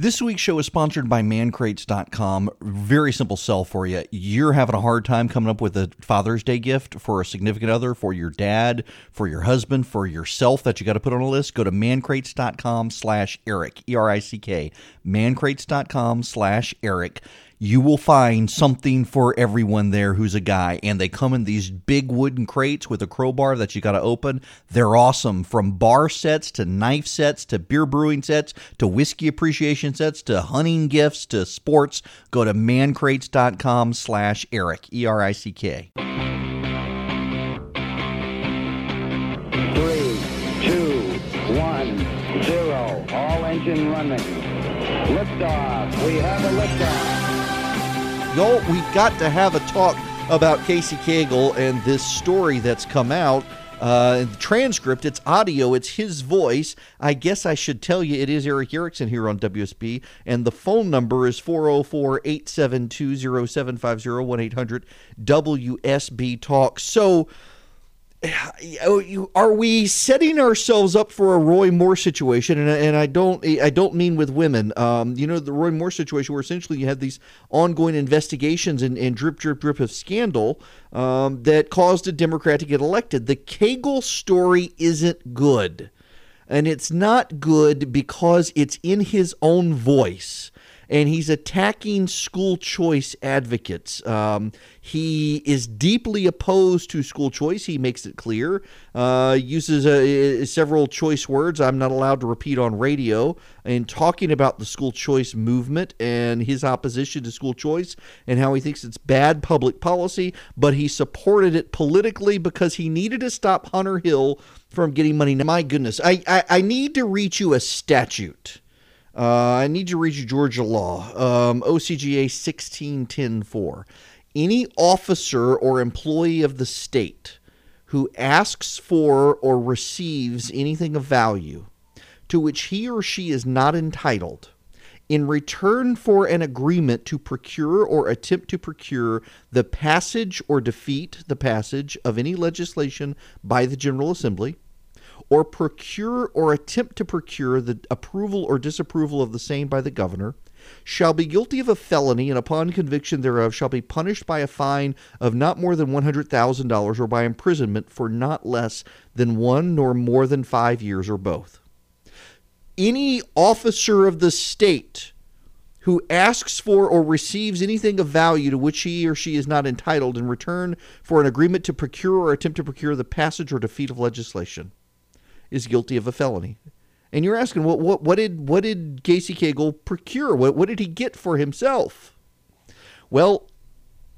This week's show is sponsored by mancrates.com. Very simple sell for you. You're having a hard time coming up with a Father's Day gift for a significant other, for your dad, for your husband, for yourself that you got to put on a list. Go to mancrates.com slash Erick, E R I C K. Mancrates.com slash Erick you will find something for everyone there who's a guy. And they come in these big wooden crates with a crowbar that you got to open. They're awesome from bar sets to knife sets to beer brewing sets to whiskey appreciation sets to hunting gifts to sports. Go to mancrates.com slash Erick, E R I C K. Three, two, one, zero. All engine running. Liftoff. We have a liftoff. We've got to have a talk about Casey Cagle and this story that's come out. Uh, the transcript, it's audio, it's his voice. I guess I should tell you it is Erick Erickson here on WSB, and the phone number is 404 872 0750 1 800 WSB Talk. So, are we setting ourselves up for a Roy Moore situation? And, and I don't, I don't mean with women. Um, you know, the Roy Moore situation, where essentially you had these ongoing investigations and, and drip, drip, drip of scandal um, that caused a Democrat to get elected. The Cagle story isn't good, and it's not good because it's in his own voice and he's attacking school choice advocates. Um, he is deeply opposed to school choice. He makes it clear. Uh, uses uh, several choice words I'm not allowed to repeat on radio in talking about the school choice movement and his opposition to school choice and how he thinks it's bad public policy, but he supported it politically because he needed to stop Hunter Hill from getting money. Now, my goodness, I, I, I need to read you a statute. Uh, I need to read you Georgia law, um, OCGA 1610.4. Any officer or employee of the state who asks for or receives anything of value to which he or she is not entitled in return for an agreement to procure or attempt to procure the passage or defeat the passage of any legislation by the General Assembly or procure or attempt to procure the approval or disapproval of the same by the governor, shall be guilty of a felony and upon conviction thereof shall be punished by a fine of not more than $100,000 or by imprisonment for not less than one nor more than five years or both. Any officer of the state who asks for or receives anything of value to which he or she is not entitled in return for an agreement to procure or attempt to procure the passage or defeat of legislation is guilty of a felony. And you're asking, what what what did what did Casey Cagle procure? What what did he get for himself? Well,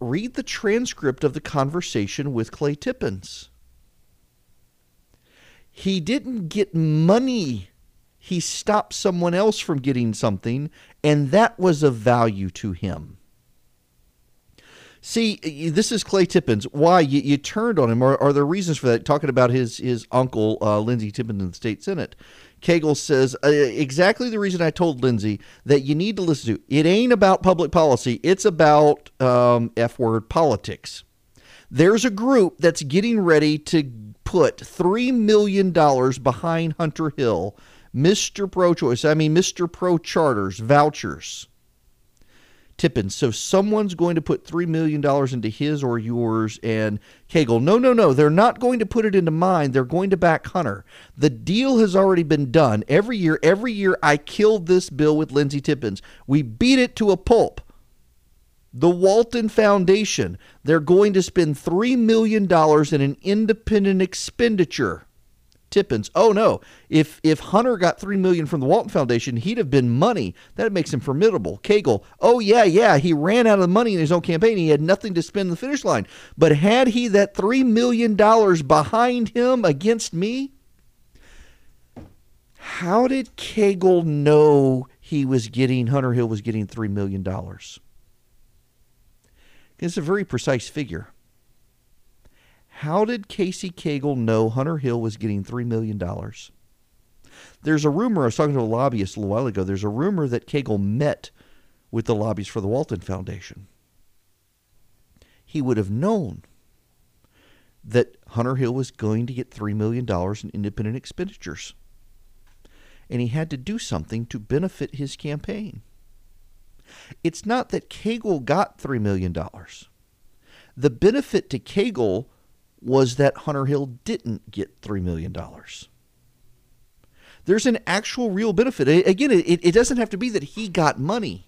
read the transcript of the conversation with Clay Tippins. He didn't get money. He stopped someone else from getting something, and that was of value to him. See, this is Clay Tippins. Why you, you turned on him? Are, are there reasons for that? Talking about his his uncle uh, Lindsey Tippins in the state senate. Cagle says uh, exactly the reason I told Lindsey that you need to listen to. It ain't about public policy. It's about um, f word politics. There's a group that's getting ready to put three million dollars behind Hunter Hill, Mister Pro Choice. I mean Mister Pro Charters vouchers Tippins. So someone's going to put $3 million into his or yours and Cagle. No, no, no. They're not going to put it into mine. They're going to back Hunter. The deal has already been done. Every year, every year, I killed this bill with Lindsey Tippins. We beat it to a pulp. The Walton Foundation, they're going to spend $3 million in an independent expenditure. Tippins. Oh no! If if Hunter got three million from the Walton Foundation, he'd have been money. That makes him formidable. Cagle. Oh yeah, yeah. He ran out of money in his own campaign. He had nothing to spend in the finish line. But had he that three million dollars behind him against me, how did Cagle know he was getting Hunter Hill was getting three million dollars? It's a very precise figure. How did Casey Cagle know Hunter Hill was getting $3 million? There's a rumor, I was talking to a lobbyist a little while ago, there's a rumor that Cagle met with the lobbyist for the Walton Foundation. He would have known that Hunter Hill was going to get $3 million in independent expenditures. and he had to do something to benefit his campaign. It's not that Cagle got $3 million. The benefit to Cagle was that Hunter Hill didn't get $3 million. There's an actual real benefit. Again, it, it doesn't have to be that he got money.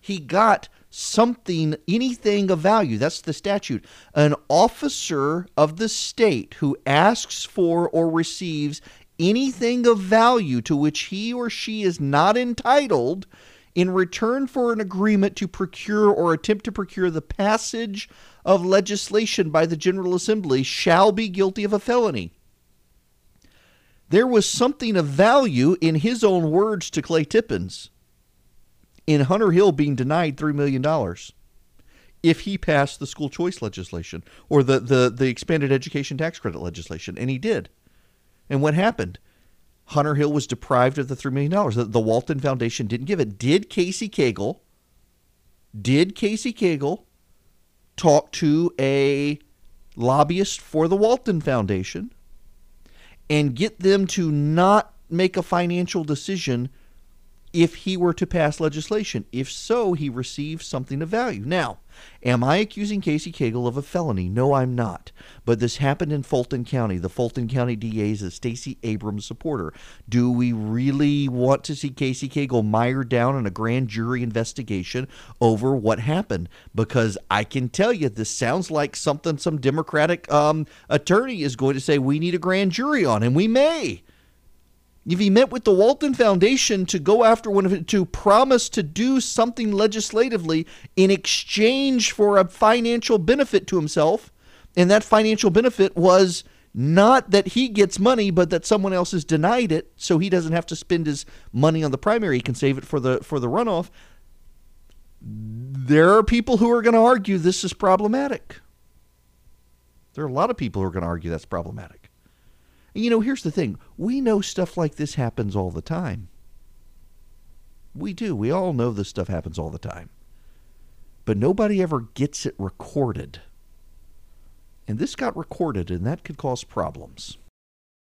He got something, anything of value. That's the statute. An officer of the state who asks for or receives anything of value to which he or she is not entitled in return for an agreement to procure or attempt to procure the passage of legislation by the General Assembly shall be guilty of a felony. There was something of value in his own words to Clay Tippins in Hunter Hill being denied $3 million if he passed the school choice legislation or the, the, the expanded education tax credit legislation. And he did. And what happened? Hunter Hill was deprived of the $3 million. The, the Walton Foundation didn't give it. Did Casey Cagle, did Casey Cagle talk to a lobbyist for the Walton Foundation and get them to not make a financial decision if he were to pass legislation. If so, he receives something of value. Now, am I accusing Casey Cagle of a felony? No, I'm not. But this happened in Fulton County. The Fulton County DA is a Stacey Abrams supporter. Do we really want to see Casey Cagle mired down in a grand jury investigation over what happened? Because I can tell you, this sounds like something some Democratic um, attorney is going to say we need a grand jury on, and we may. If he met with the Walton Foundation to go after one of it, to promise to do something legislatively in exchange for a financial benefit to himself, and that financial benefit was not that he gets money, but that someone else has denied it, so he doesn't have to spend his money on the primary. He can save it for the for the runoff. There are people who are going to argue this is problematic. There are a lot of people who are going to argue that's problematic. You know, here's the thing we know stuff like this happens all the time. We do. We all know this stuff happens all the time. But nobody ever gets it recorded. And this got recorded, and that could cause problems.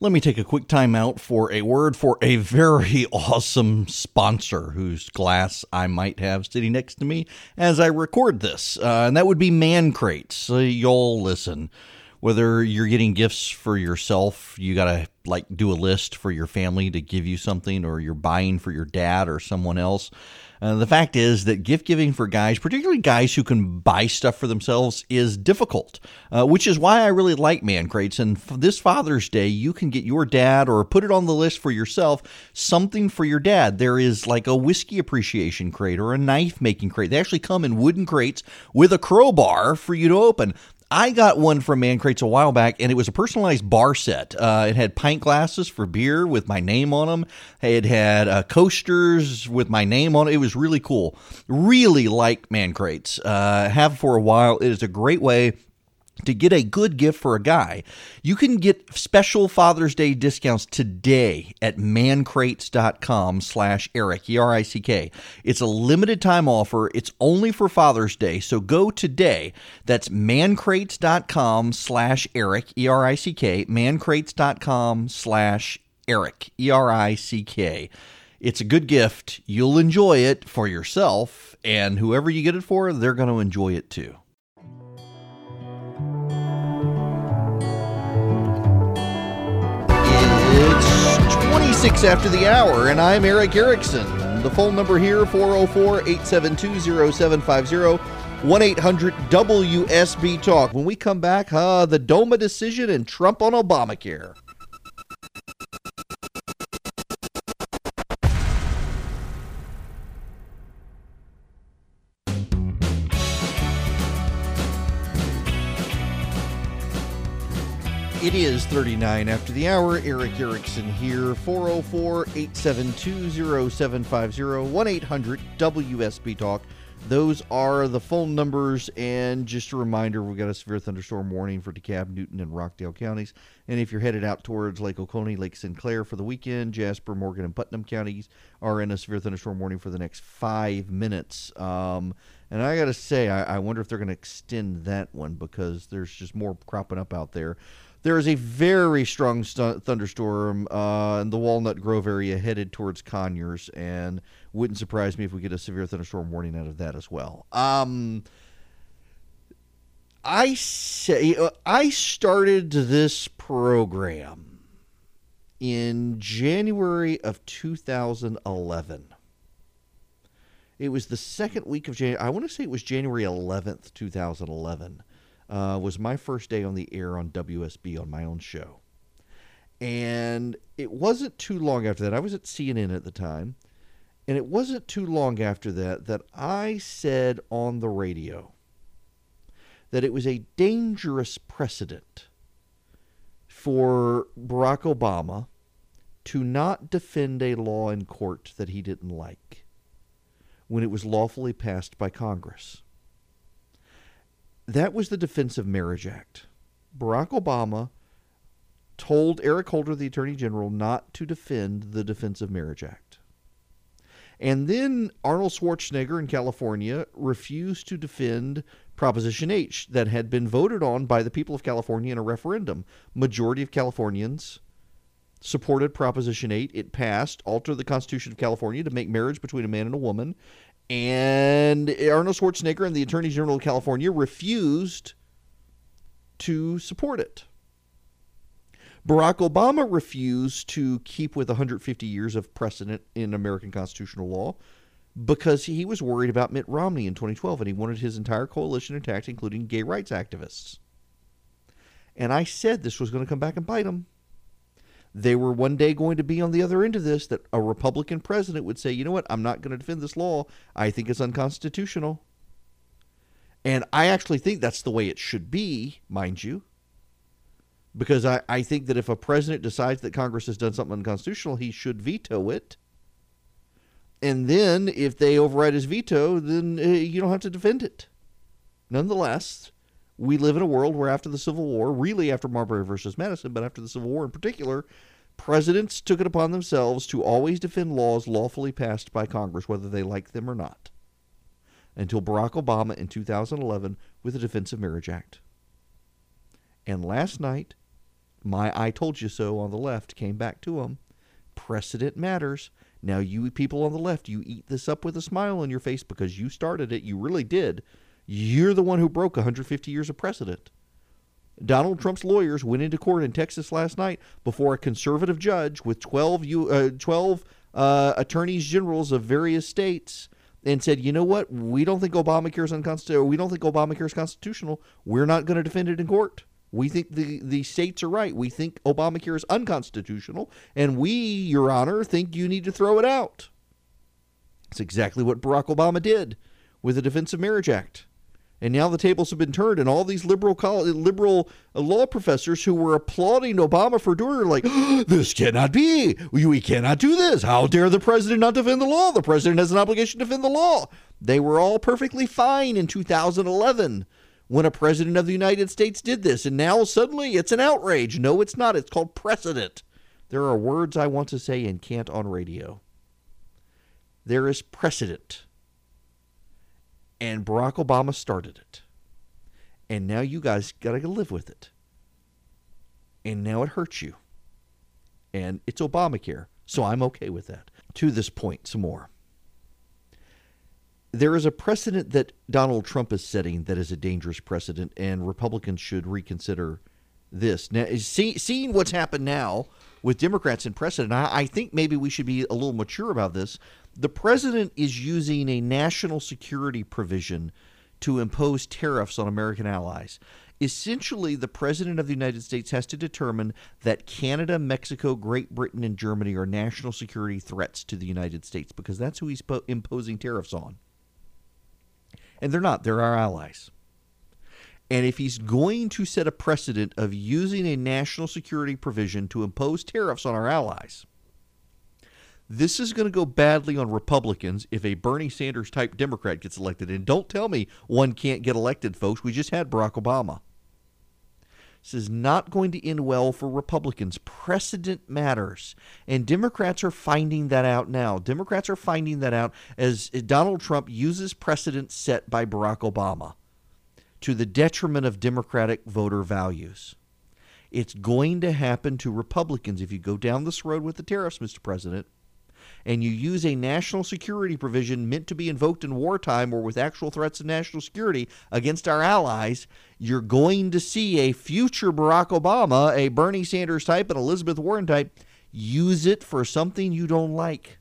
Let me take a quick time out for a word for a very awesome sponsor whose glass I might have sitting next to me as I record this, uh, and that would be Man Crates. So you'll listen whether you're getting gifts for yourself, you got to like do a list for your family to give you something, or you're buying for your dad or someone else. Uh, the fact is that gift giving for guys, particularly guys who can buy stuff for themselves, is difficult, uh, which is why I really like Man Crates. And this Father's Day, you can get your dad or put it on the list for yourself something for your dad. There is like a whiskey appreciation crate or a knife making crate. They actually come in wooden crates with a crowbar for you to open. I got one from Man Crates a while back, and it was a personalized bar set. Uh, it had pint glasses for beer with my name on them. It had uh, coasters with my name on it. It was really cool. Really like Man Crates. Uh, have for a while. It is a great way to get a good gift for a guy, you can get special Father's Day discounts today at mancrates.com slash Erick, E-R-I-C-K. It's a limited time offer. It's only for Father's Day, so go today. That's mancrates.com slash Erick, E-R-I-C-K, mancrates.com slash Erick, E-R-I-C-K. It's a good gift. You'll enjoy it for yourself, and whoever you get it for, they're going to enjoy it too. It's 26 after the hour, and I'm Erick Erickson. The phone number here 404 872 0750 1 800 WSB Talk. When we come back, uh, the DOMA decision and Trump on Obamacare. It is 39 after the hour. Erick Erickson here. 404 872 0750 1 800 WSB Talk. Those are the phone numbers. And just a reminder, we've got a severe thunderstorm warning for DeKalb, Newton, and Rockdale counties. And if you're headed out towards Lake Oconee, Lake Sinclair for the weekend, Jasper, Morgan, and Putnam counties are in a severe thunderstorm warning for the next five minutes. Um, and I got to say, I, I wonder if they're going to extend that one because there's just more cropping up out there. There is a very strong stu- thunderstorm uh, in the Walnut Grove area headed towards Conyers, and wouldn't surprise me if we get a severe thunderstorm warning out of that as well. Um, I say uh, I started this program in January of 2011. It was the second week of January. I want to say it was January 11th, 2011. Uh, was my first day on the air on WSB on my own show. And it wasn't too long after that. I was at CNN at the time. And it wasn't too long after that that I said on the radio that it was a dangerous precedent for Barack Obama to not defend a law in court that he didn't like when it was lawfully passed by Congress. That was the Defense of Marriage Act. Barack Obama told Eric Holder, the Attorney General, not to defend the Defense of Marriage Act. And then Arnold Schwarzenegger in California refused to defend Proposition 8 that had been voted on by the people of California in a referendum. Majority of Californians supported Proposition 8. It passed, altered the Constitution of California to make marriage between a man and a woman. And Arnold Schwarzenegger and the Attorney General of California refused to support it. Barack Obama refused to keep with 150 years of precedent in American constitutional law because he was worried about Mitt Romney in 2012 and he wanted his entire coalition attacked, including gay rights activists. And I said this was going to come back and bite him. They were one day going to be on the other end of this that a Republican president would say, you know what, I'm not going to defend this law. I think it's unconstitutional. And I actually think that's the way it should be, mind you because I, I think that if a president decides that Congress has done something unconstitutional, he should veto it. And then if they override his veto, then uh, you don't have to defend it. Nonetheless, we live in a world where after the Civil War, really after Marbury versus Madison, but after the Civil War in particular, presidents took it upon themselves to always defend laws lawfully passed by Congress, whether they liked them or not. Until Barack Obama in 2011 with the Defense of Marriage Act. And last night, my I told you so on the left came back to him. Precedent matters. Now, you people on the left, you eat this up with a smile on your face because you started it. You really did. You're the one who broke 150 years of precedent. Donald Trump's lawyers went into court in Texas last night before a conservative judge with 12, uh, 12 uh, attorneys generals of various states and said, you know what? We don't think Obamacare is unconstitutional. We don't think Obamacare is constitutional. We're not going to defend it in court. We think the, the states are right. We think Obamacare is unconstitutional, and we, Your Honor, think you need to throw it out. It's exactly what Barack Obama did with the Defense of Marriage Act. And now the tables have been turned, and all these liberal college, liberal uh, law professors who were applauding Obama for doing it are like, this cannot be. We cannot do this. How dare the president not defend the law? The president has an obligation to defend the law. They were all perfectly fine in 2011 when a president of the United States did this, and now suddenly it's an outrage. No, it's not. It's called precedent. There are words I want to say and can't on radio. There is precedent. And Barack Obama started it. And now you guys got to live with it. And now it hurts you. And it's Obamacare. So I'm okay with that. To this point, some more there is a precedent that Donald Trump is setting that is a dangerous precedent, and Republicans should reconsider this. Now, see, seeing what's happened now with Democrats in precedent, I, I think maybe we should be a little mature about this. The president is using a national security provision to impose tariffs on American allies. Essentially, the President of the United States has to determine that Canada, Mexico, Great Britain, and Germany are national security threats to the United States because that's who he's po- imposing tariffs on. And they're not, they're our allies. And if he's going to set a precedent of using a national security provision to impose tariffs on our allies, this is going to go badly on Republicans if a Bernie Sanders type Democrat gets elected. And don't tell me one can't get elected, folks. We just had Barack Obama. This is not going to end well for Republicans. Precedent matters. And Democrats are finding that out now. Democrats are finding that out as Donald Trump uses precedent set by Barack Obama to the detriment of Democratic voter values. It's going to happen to Republicans if you go down this road with the tariffs, Mr. President, and you use a national security provision meant to be invoked in wartime or with actual threats of national security against our allies, you're going to see a future Barack Obama, a Bernie Sanders type, an Elizabeth Warren type use it for something you don't like.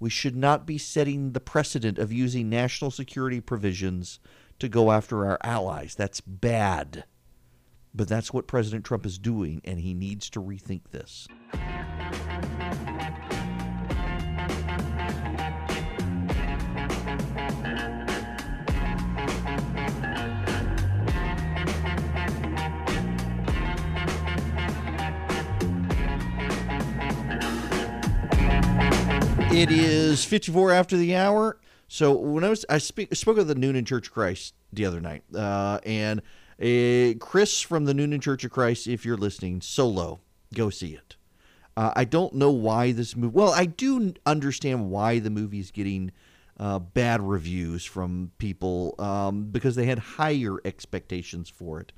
We should not be setting the precedent of using national security provisions to go after our allies. That's bad. But that's what President Trump is doing, and he needs to rethink this. It is 54 after the hour. So when I was I speak, spoke of the Newnan Church of Christ the other night, uh, and uh, Chris from the Newnan Church of Christ, if you're listening, solo, go see it. Uh, I don't know why this movie. Well, I do understand why the movie is getting uh, bad reviews from people um, because they had higher expectations for it.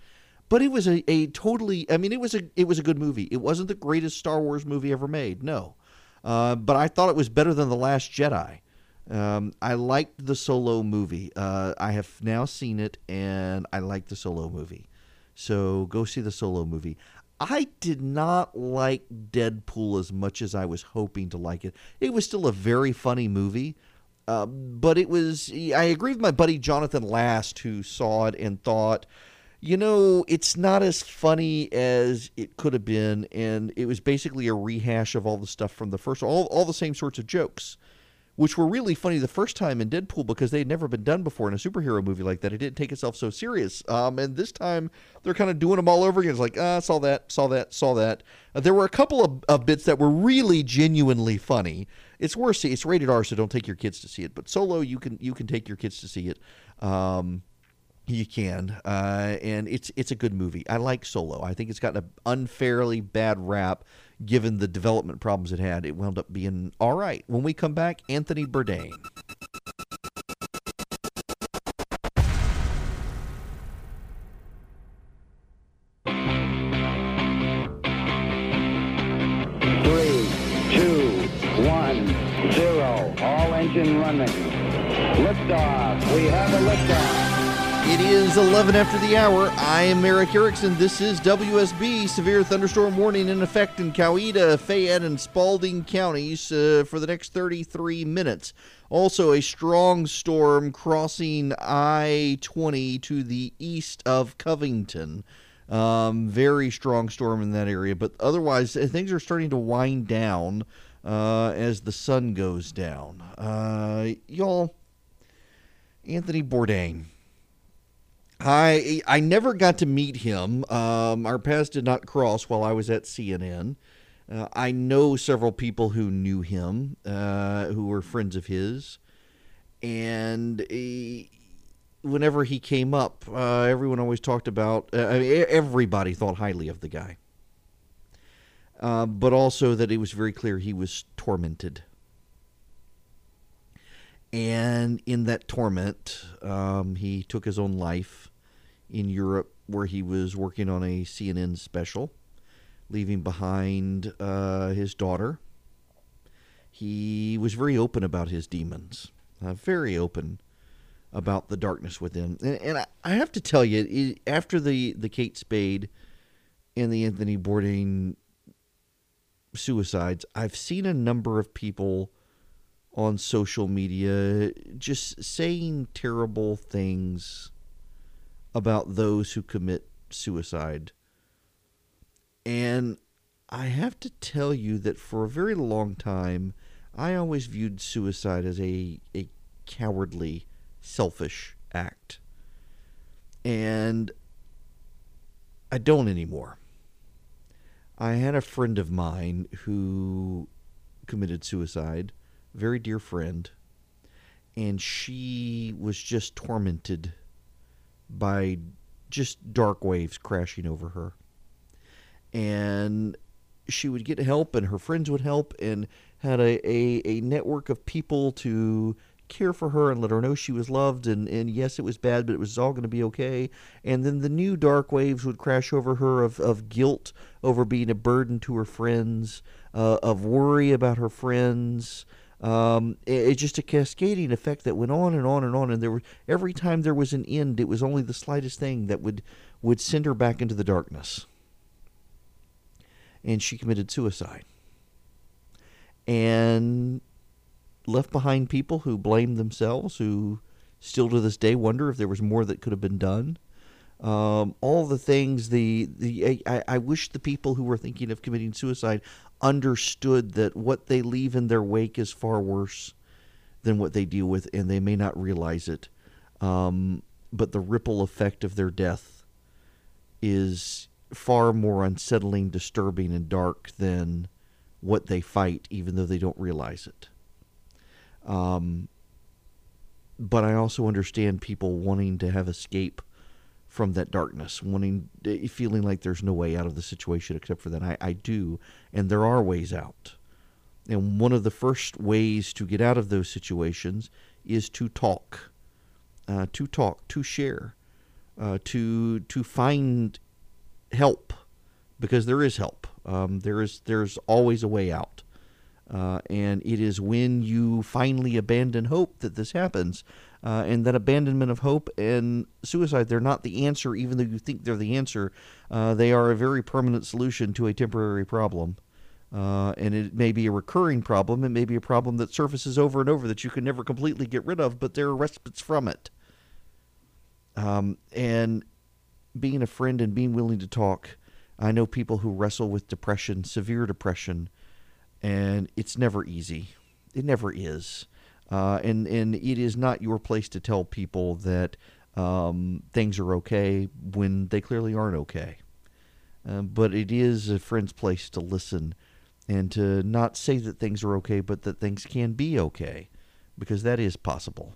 But it was a, a totally. I mean, it was a it was a good movie. It wasn't the greatest Star Wars movie ever made. No. Uh, but I thought it was better than The Last Jedi. Um, I liked the solo movie. Uh, I have now seen it, and I like the solo movie. So go see the solo movie. I did not like Deadpool as much as I was hoping to like it. It was still a very funny movie, uh, but it was. I agree with my buddy Jonathan Last, who saw it and thought you know, it's not as funny as it could have been, and it was basically a rehash of all the stuff from the first, all, all the same sorts of jokes, which were really funny the first time in Deadpool because they had never been done before in a superhero movie like that. It didn't take itself so serious, um, and this time they're kind of doing them all over again. It's like, ah, saw that, saw that, saw that. Uh, there were a couple of, of bits that were really genuinely funny. It's worse. It's rated R, so don't take your kids to see it. But Solo, you can you can take your kids to see it. Um, you can, uh, and it's it's a good movie. I like Solo. I think it's gotten an unfairly bad rap given the development problems it had. It wound up being all right. When we come back, Anthony Bourdain. Is 11 after the hour. I am Erick Erickson. This is WSB. Severe thunderstorm warning in effect in Coweta, Fayette, and Spalding counties uh, for the next 33 minutes. Also, a strong storm crossing I 20 to the east of Covington. Um, very strong storm in that area, but otherwise, uh, things are starting to wind down uh, as the sun goes down. Uh, y'all, Anthony Bourdain. I I never got to meet him. Um, our paths did not cross while I was at CNN. Uh, I know several people who knew him, uh, who were friends of his, and he, whenever he came up, uh, everyone always talked about. Uh, I mean, everybody thought highly of the guy, uh, but also that it was very clear he was tormented. And in that torment, um, he took his own life in Europe where he was working on a CNN special, leaving behind uh, his daughter. He was very open about his demons, uh, very open about the darkness within. And, and I, I, have to tell you, it, after the, the Kate Spade and the Anthony Bourdain suicides, I've seen a number of people on social media just saying terrible things about those who commit suicide. And I have to tell you that for a very long time, I always viewed suicide as a, a cowardly, selfish act. And I don't anymore. I had a friend of mine who committed suicide, very dear friend, and she was just tormented by just dark waves crashing over her. And she would get help, and her friends would help, and had a, a, a network of people to care for her and let her know she was loved and, and yes it was bad but it was all going to be okay and then the new dark waves would crash over her of, of guilt over being a burden to her friends uh, of worry about her friends um, it, it's just a cascading effect that went on and on and on and there were every time there was an end it was only the slightest thing that would would send her back into the darkness and she committed suicide and left behind people who blamed themselves, who still to this day wonder if there was more that could have been done. Um, all the things the the I, I wish the people who were thinking of committing suicide understood that what they leave in their wake is far worse than what they deal with, and they may not realize it. Um, but the ripple effect of their death is far more unsettling, disturbing, and dark than what they fight, even though they don't realize it. Um, but I also understand people wanting to have escape from that darkness, wanting, eh, feeling like there's no way out of the situation except for that. I, I do, and there are ways out. And one of the first ways to get out of those situations is to talk, uh, to talk, to share, uh, to to find help, because there is help. Um, there is there's always a way out. Uh, and it is when you finally abandon hope that this happens. Uh, and that abandonment of hope and suicide, they're not the answer, even though you think they're the answer. Uh, they are a very permanent solution to a temporary problem. Uh, and it may be a recurring problem. It may be a problem that surfaces over and over that you can never completely get rid of, but there are respites from it. Um, and being a friend and being willing to talk, I know people who wrestle with depression, severe depression and it's never easy. It never is. Uh, and and it is not your place to tell people that um, things are okay when they clearly aren't okay. Um, but it is a friend's place to listen and to not say that things are okay, but that things can be okay, because that is possible.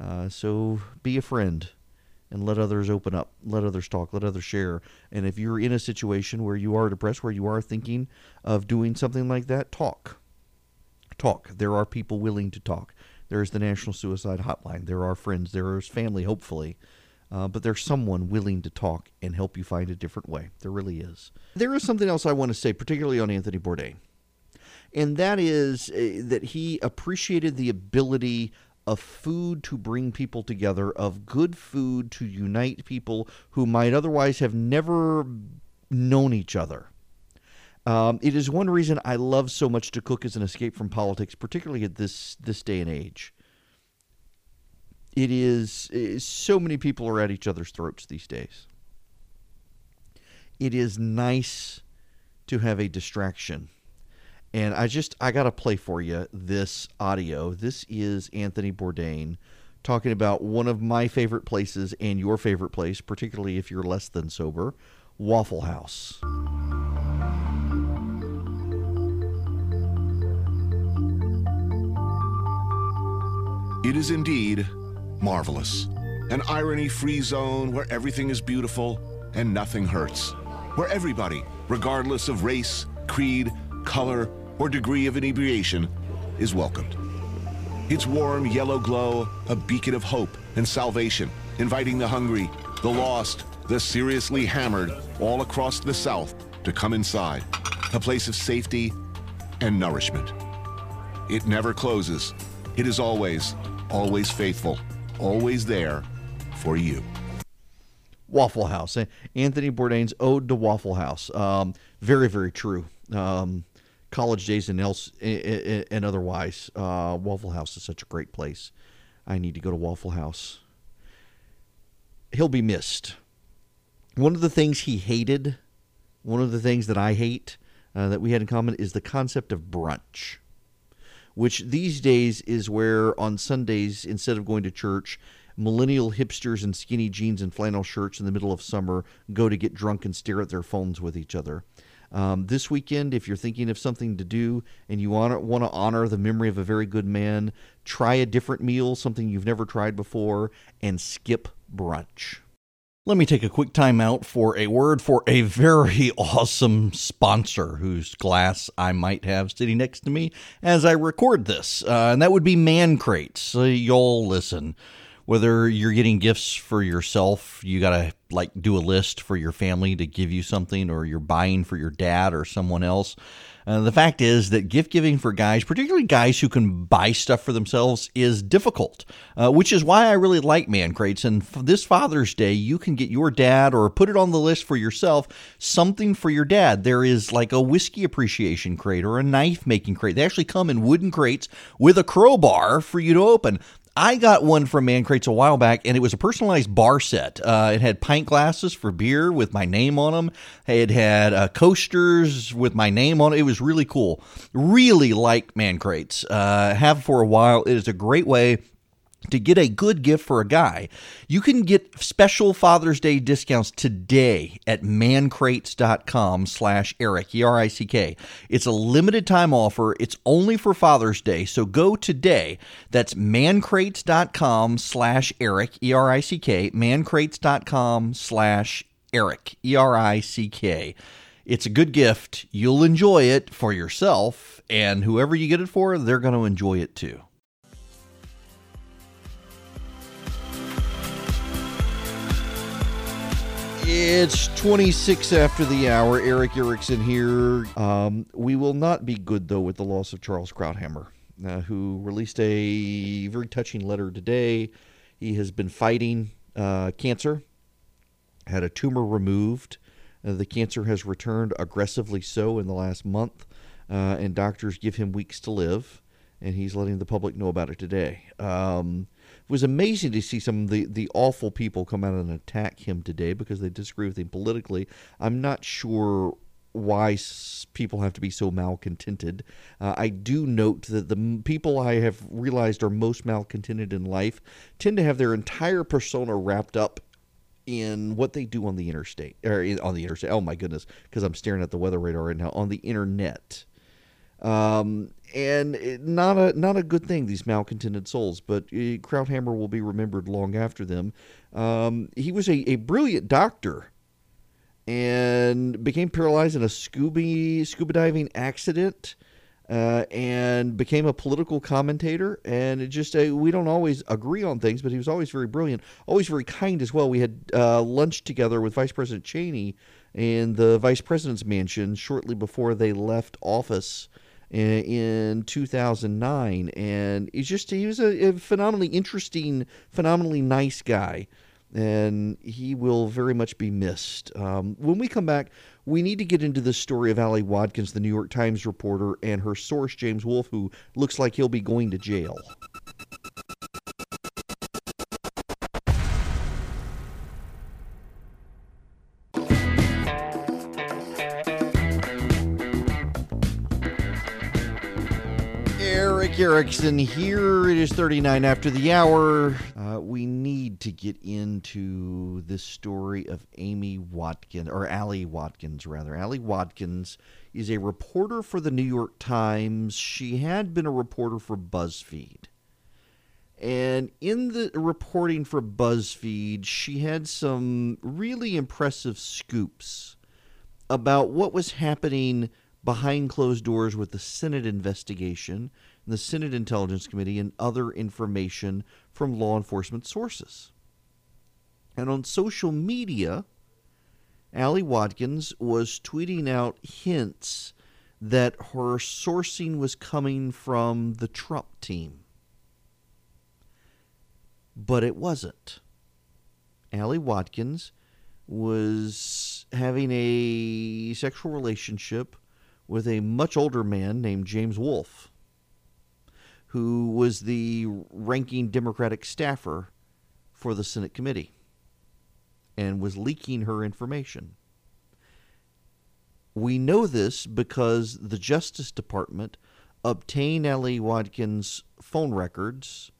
Uh, so be a friend and let others open up, let others talk, let others share. And if you're in a situation where you are depressed, where you are thinking of doing something like that, talk. Talk. There are people willing to talk. There's the National Suicide Hotline. There are friends. There is family, hopefully. Uh, but there's someone willing to talk and help you find a different way. There really is. There is something else I want to say, particularly on Anthony Bourdain, and that is uh, that he appreciated the ability of food to bring people together, of good food to unite people who might otherwise have never known each other. Um, it is one reason I love so much to cook as an escape from politics, particularly at this this day and age. It is, it is so many people are at each other's throats these days. It is nice to have a distraction and I just I gotta play for you this audio. This is Anthony Bourdain talking about one of my favorite places and your favorite place, particularly if you're less than sober, Waffle House. It is indeed marvelous. An irony free zone where everything is beautiful and nothing hurts. Where everybody, regardless of race, creed, color, or degree of inebriation is welcomed. Its warm yellow glow, a beacon of hope and salvation, inviting the hungry, the lost, the seriously hammered all across the South to come inside, a place of safety and nourishment. It never closes. It is always, always faithful, always there for you. Waffle House. Anthony Bourdain's Ode to Waffle House. Um, very, very true. Um, college days and else and otherwise. Uh, Waffle House is such a great place. I need to go to Waffle House. He'll be missed. One of the things he hated, one of the things that I hate uh, that we had in common is the concept of brunch, which these days is where on Sundays, instead of going to church, millennial hipsters in skinny jeans and flannel shirts in the middle of summer go to get drunk and stare at their phones with each other. Um, this weekend, if you're thinking of something to do and you want to, want to honor the memory of a very good man, try a different meal, something you've never tried before, and skip brunch. Let me take a quick time out for a word for a very awesome sponsor whose glass I might have sitting next to me as I record this, uh, and that would be Man Crates. So you'll listen. Whether you're getting gifts for yourself, you got to like do a list for your family to give you something, or you're buying for your dad or someone else. Uh, the fact is that gift giving for guys, particularly guys who can buy stuff for themselves, is difficult, uh, which is why I really like man crates. And this Father's Day, you can get your dad or put it on the list for yourself something for your dad. There is like a whiskey appreciation crate or a knife making crate. They actually come in wooden crates with a crowbar for you to open. I got one from Man Crates a while back, and it was a personalized bar set. Uh, it had pint glasses for beer with my name on them. It had uh, coasters with my name on it. It was really cool. Really like Man Crates. Uh, have for a while. It is a great way to get a good gift for a guy, you can get special Father's Day discounts today at mancrates.com slash Erick, E-R-I-C-K. It's a limited time offer. It's only for Father's Day, so go today. That's mancrates.com slash Erick, E-R-I-C-K, mancrates.com slash Erick, E-R-I-C-K. It's a good gift. You'll enjoy it for yourself, and whoever you get it for, they're going to enjoy it too. It's 26 after the hour. Erick Erickson here. Um, we will not be good, though, with the loss of Charles Krauthammer, uh, who released a very touching letter today. He has been fighting uh, cancer, had a tumor removed. Uh, the cancer has returned aggressively so in the last month, uh, and doctors give him weeks to live, and he's letting the public know about it today. Um, it was amazing to see some of the, the awful people come out and attack him today because they disagree with him politically. I'm not sure why people have to be so malcontented. Uh, I do note that the people I have realized are most malcontented in life tend to have their entire persona wrapped up in what they do on the interstate or on the interstate. Oh my goodness, because I'm staring at the weather radar right now on the internet. Um, and not a not a good thing. These malcontented souls, but uh, Krauthammer will be remembered long after them. Um, he was a, a brilliant doctor, and became paralyzed in a scuba scuba diving accident, uh, and became a political commentator. And it just uh, we don't always agree on things, but he was always very brilliant, always very kind as well. We had uh, lunch together with Vice President Cheney in the vice president's mansion shortly before they left office in, in 2009 and he's just he was a, a phenomenally interesting phenomenally nice guy and he will very much be missed. Um, when we come back we need to get into the story of Ali Watkins the New York Times reporter and her source James Wolfe who looks like he'll be going to jail Erickson here. It is 39 after the hour. Uh, we need to get into this story of Amy Watkins, or Ali Watkins, rather. Ali Watkins is a reporter for the New York Times. She had been a reporter for BuzzFeed. And in the reporting for BuzzFeed, she had some really impressive scoops about what was happening behind closed doors with the Senate investigation, the Senate Intelligence Committee, and other information from law enforcement sources. And on social media, Ali Watkins was tweeting out hints that her sourcing was coming from the Trump team. But it wasn't. Ali Watkins was having a sexual relationship with a much older man named James Wolfe, who was the ranking Democratic staffer for the Senate committee and was leaking her information. We know this because the Justice Department obtained Ali Watkins' phone records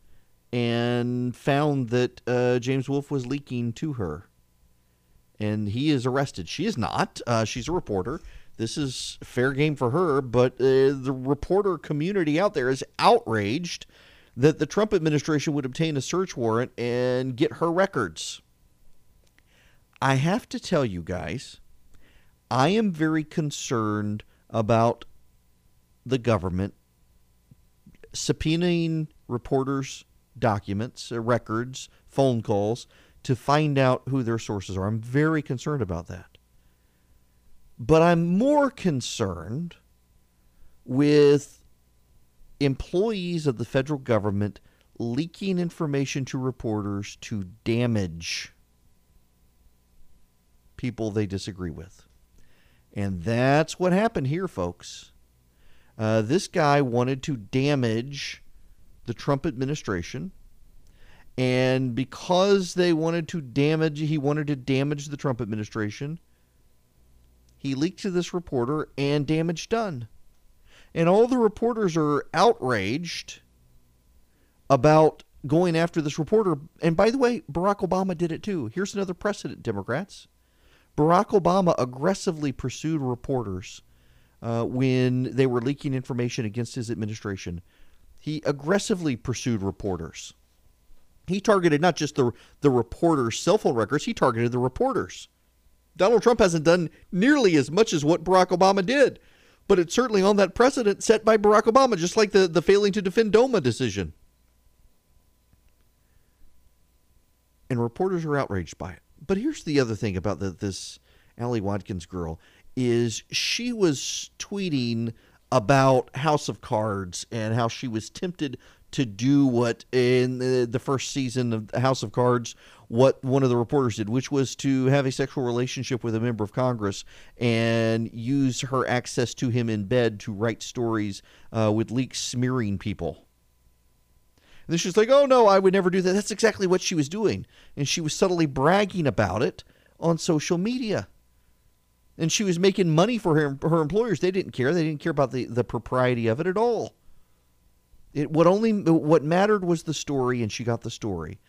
and found that uh, James Wolfe was leaking to her. And he is arrested. She is not. Uh, she's a reporter this is fair game for her, but uh, the reporter community out there is outraged that the Trump administration would obtain a search warrant and get her records. I have to tell you guys, I am very concerned about the government subpoenaing reporters' documents, uh, records, phone calls to find out who their sources are. I'm very concerned about that. But I'm more concerned with employees of the federal government leaking information to reporters to damage people they disagree with. And that's what happened here, folks. Uh, this guy wanted to damage the Trump administration. And because they wanted to damage, he wanted to damage the Trump administration, he leaked to this reporter and damage done. And all the reporters are outraged about going after this reporter. And by the way, Barack Obama did it too. Here's another precedent, Democrats. Barack Obama aggressively pursued reporters uh, when they were leaking information against his administration. He aggressively pursued reporters. He targeted not just the the reporters' cell phone records, he targeted the reporters. Donald Trump hasn't done nearly as much as what Barack Obama did, but it's certainly on that precedent set by Barack Obama, just like the, the failing to defend DOMA decision. And reporters are outraged by it. But here's the other thing about the, this Ali Watkins girl is she was tweeting about House of Cards and how she was tempted to do what in the, the first season of House of Cards, what one of the reporters did, which was to have a sexual relationship with a member of Congress and use her access to him in bed to write stories uh, with leaks smearing people. And then she's like, oh no, I would never do that. That's exactly what she was doing. And she was subtly bragging about it on social media and she was making money for her her employers. They didn't care. They didn't care about the, the propriety of it at all. It what only what mattered was the story, and she got the story.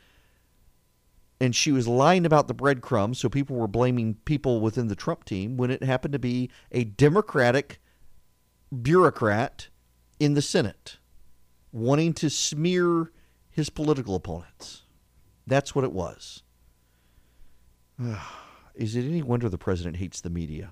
And she was lying about the breadcrumbs, so people were blaming people within the Trump team when it happened to be a Democratic bureaucrat in the Senate wanting to smear his political opponents. That's what it was. Is it any wonder the president hates the media?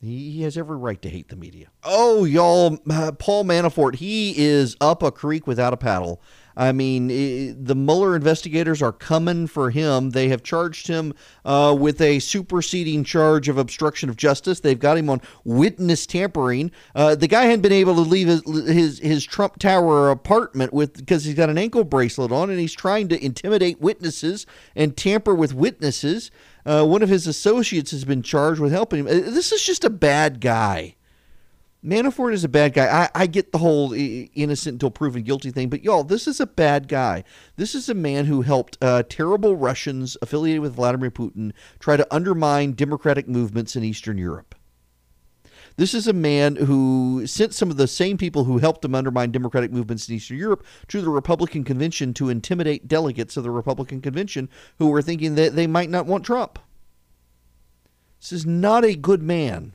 He, he has every right to hate the media. Oh, y'all, uh, Paul Manafort, he is up a creek without a paddle. I mean, it, the Mueller investigators are coming for him. They have charged him uh, with a superseding charge of obstruction of justice. They've got him on witness tampering. Uh, the guy hadn't been able to leave his, his his Trump Tower apartment with because he's got an ankle bracelet on, and he's trying to intimidate witnesses and tamper with witnesses. Uh, one of his associates has been charged with helping him. Uh, this is just a bad guy. Manafort is a bad guy. I, I get the whole innocent until proven guilty thing, but y'all, this is a bad guy. This is a man who helped uh, terrible Russians affiliated with Vladimir Putin try to undermine democratic movements in Eastern Europe. This is a man who sent some of the same people who helped him undermine democratic movements in Eastern Europe to the Republican convention to intimidate delegates of the Republican convention who were thinking that they might not want Trump. This is not a good man.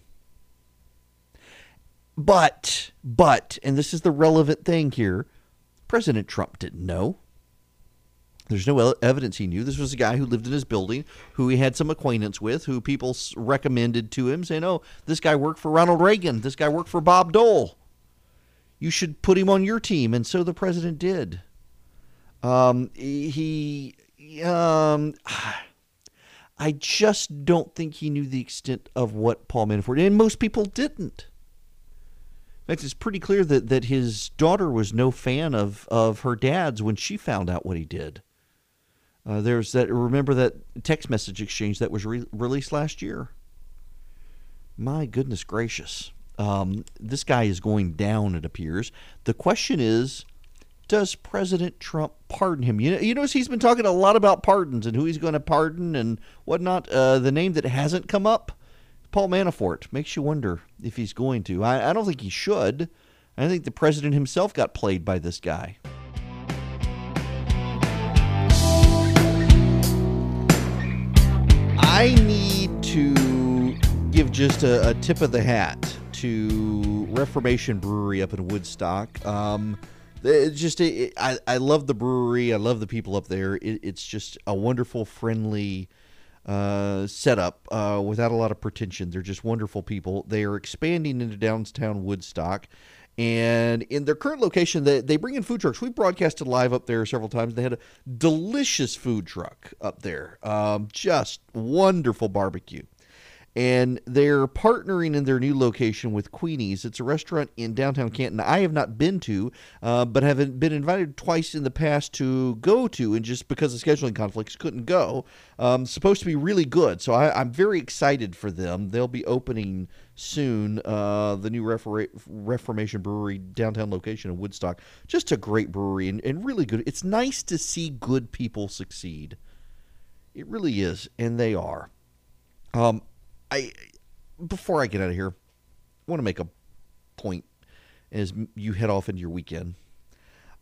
But, but, and this is the relevant thing here President Trump didn't know. There's no evidence he knew. This was a guy who lived in his building, who he had some acquaintance with, who people recommended to him, saying, "Oh, this guy worked for Ronald Reagan. This guy worked for Bob Dole. You should put him on your team." And so the president did. Um, he, um, I just don't think he knew the extent of what Paul Manafort, did, and most people didn't. In fact, it's pretty clear that, that his daughter was no fan of, of her dad's when she found out what he did. Uh, there's that. Remember that text message exchange that was re- released last year. My goodness gracious, um, this guy is going down. It appears. The question is, does President Trump pardon him? You know, you notice he's been talking a lot about pardons and who he's going to pardon and whatnot. Uh, the name that hasn't come up, Paul Manafort, makes you wonder if he's going to. I, I don't think he should. I think the president himself got played by this guy. I need to give just a, a, tip of the hat to Reformation Brewery up in Woodstock. Um, it's just it, I, I love the brewery. I love the people up there. It, it's just a wonderful, friendly uh, setup uh, without a lot of pretension. They're just wonderful people. They are expanding into downtown Woodstock. And in their current location, they, they bring in food trucks. We've broadcasted live up there several times. They had a delicious food truck up there, um, just wonderful barbecue and they're partnering in their new location with Queenie's. It's a restaurant in downtown Canton I have not been to, uh, but have been invited twice in the past to go to, and just because of scheduling conflicts, couldn't go. Um, supposed to be really good, so I, am very excited for them. They'll be opening soon. Uh, the new Refor- Reformation Brewery downtown location in Woodstock, just a great brewery and, and really good. It's nice to see good people succeed. It really is, and they are. Um, I before I get out of here, I want to make a point as you head off into your weekend.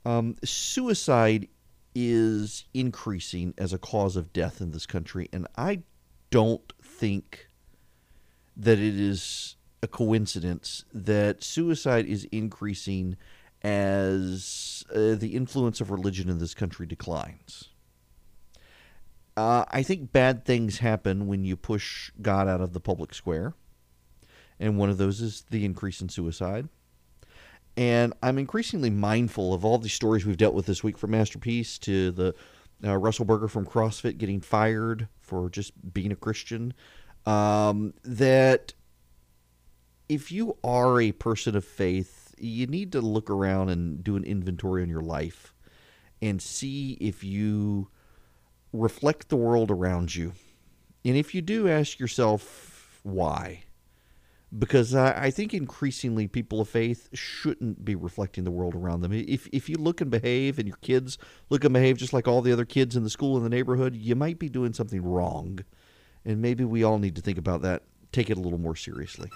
Um, suicide is increasing as a cause of death in this country, and I don't think that it is a coincidence that suicide is increasing as uh, the influence of religion in this country declines. Uh, I think bad things happen when you push God out of the public square. And one of those is the increase in suicide. And I'm increasingly mindful of all the stories we've dealt with this week from Masterpiece to the uh, Russell Berger from CrossFit getting fired for just being a Christian. Um, that if you are a person of faith, you need to look around and do an inventory on your life and see if you reflect the world around you. And if you do, ask yourself why. Because I, I think increasingly people of faith shouldn't be reflecting the world around them. If, if you look and behave and your kids look and behave just like all the other kids in the school in the neighborhood, you might be doing something wrong. And maybe we all need to think about that, take it a little more seriously.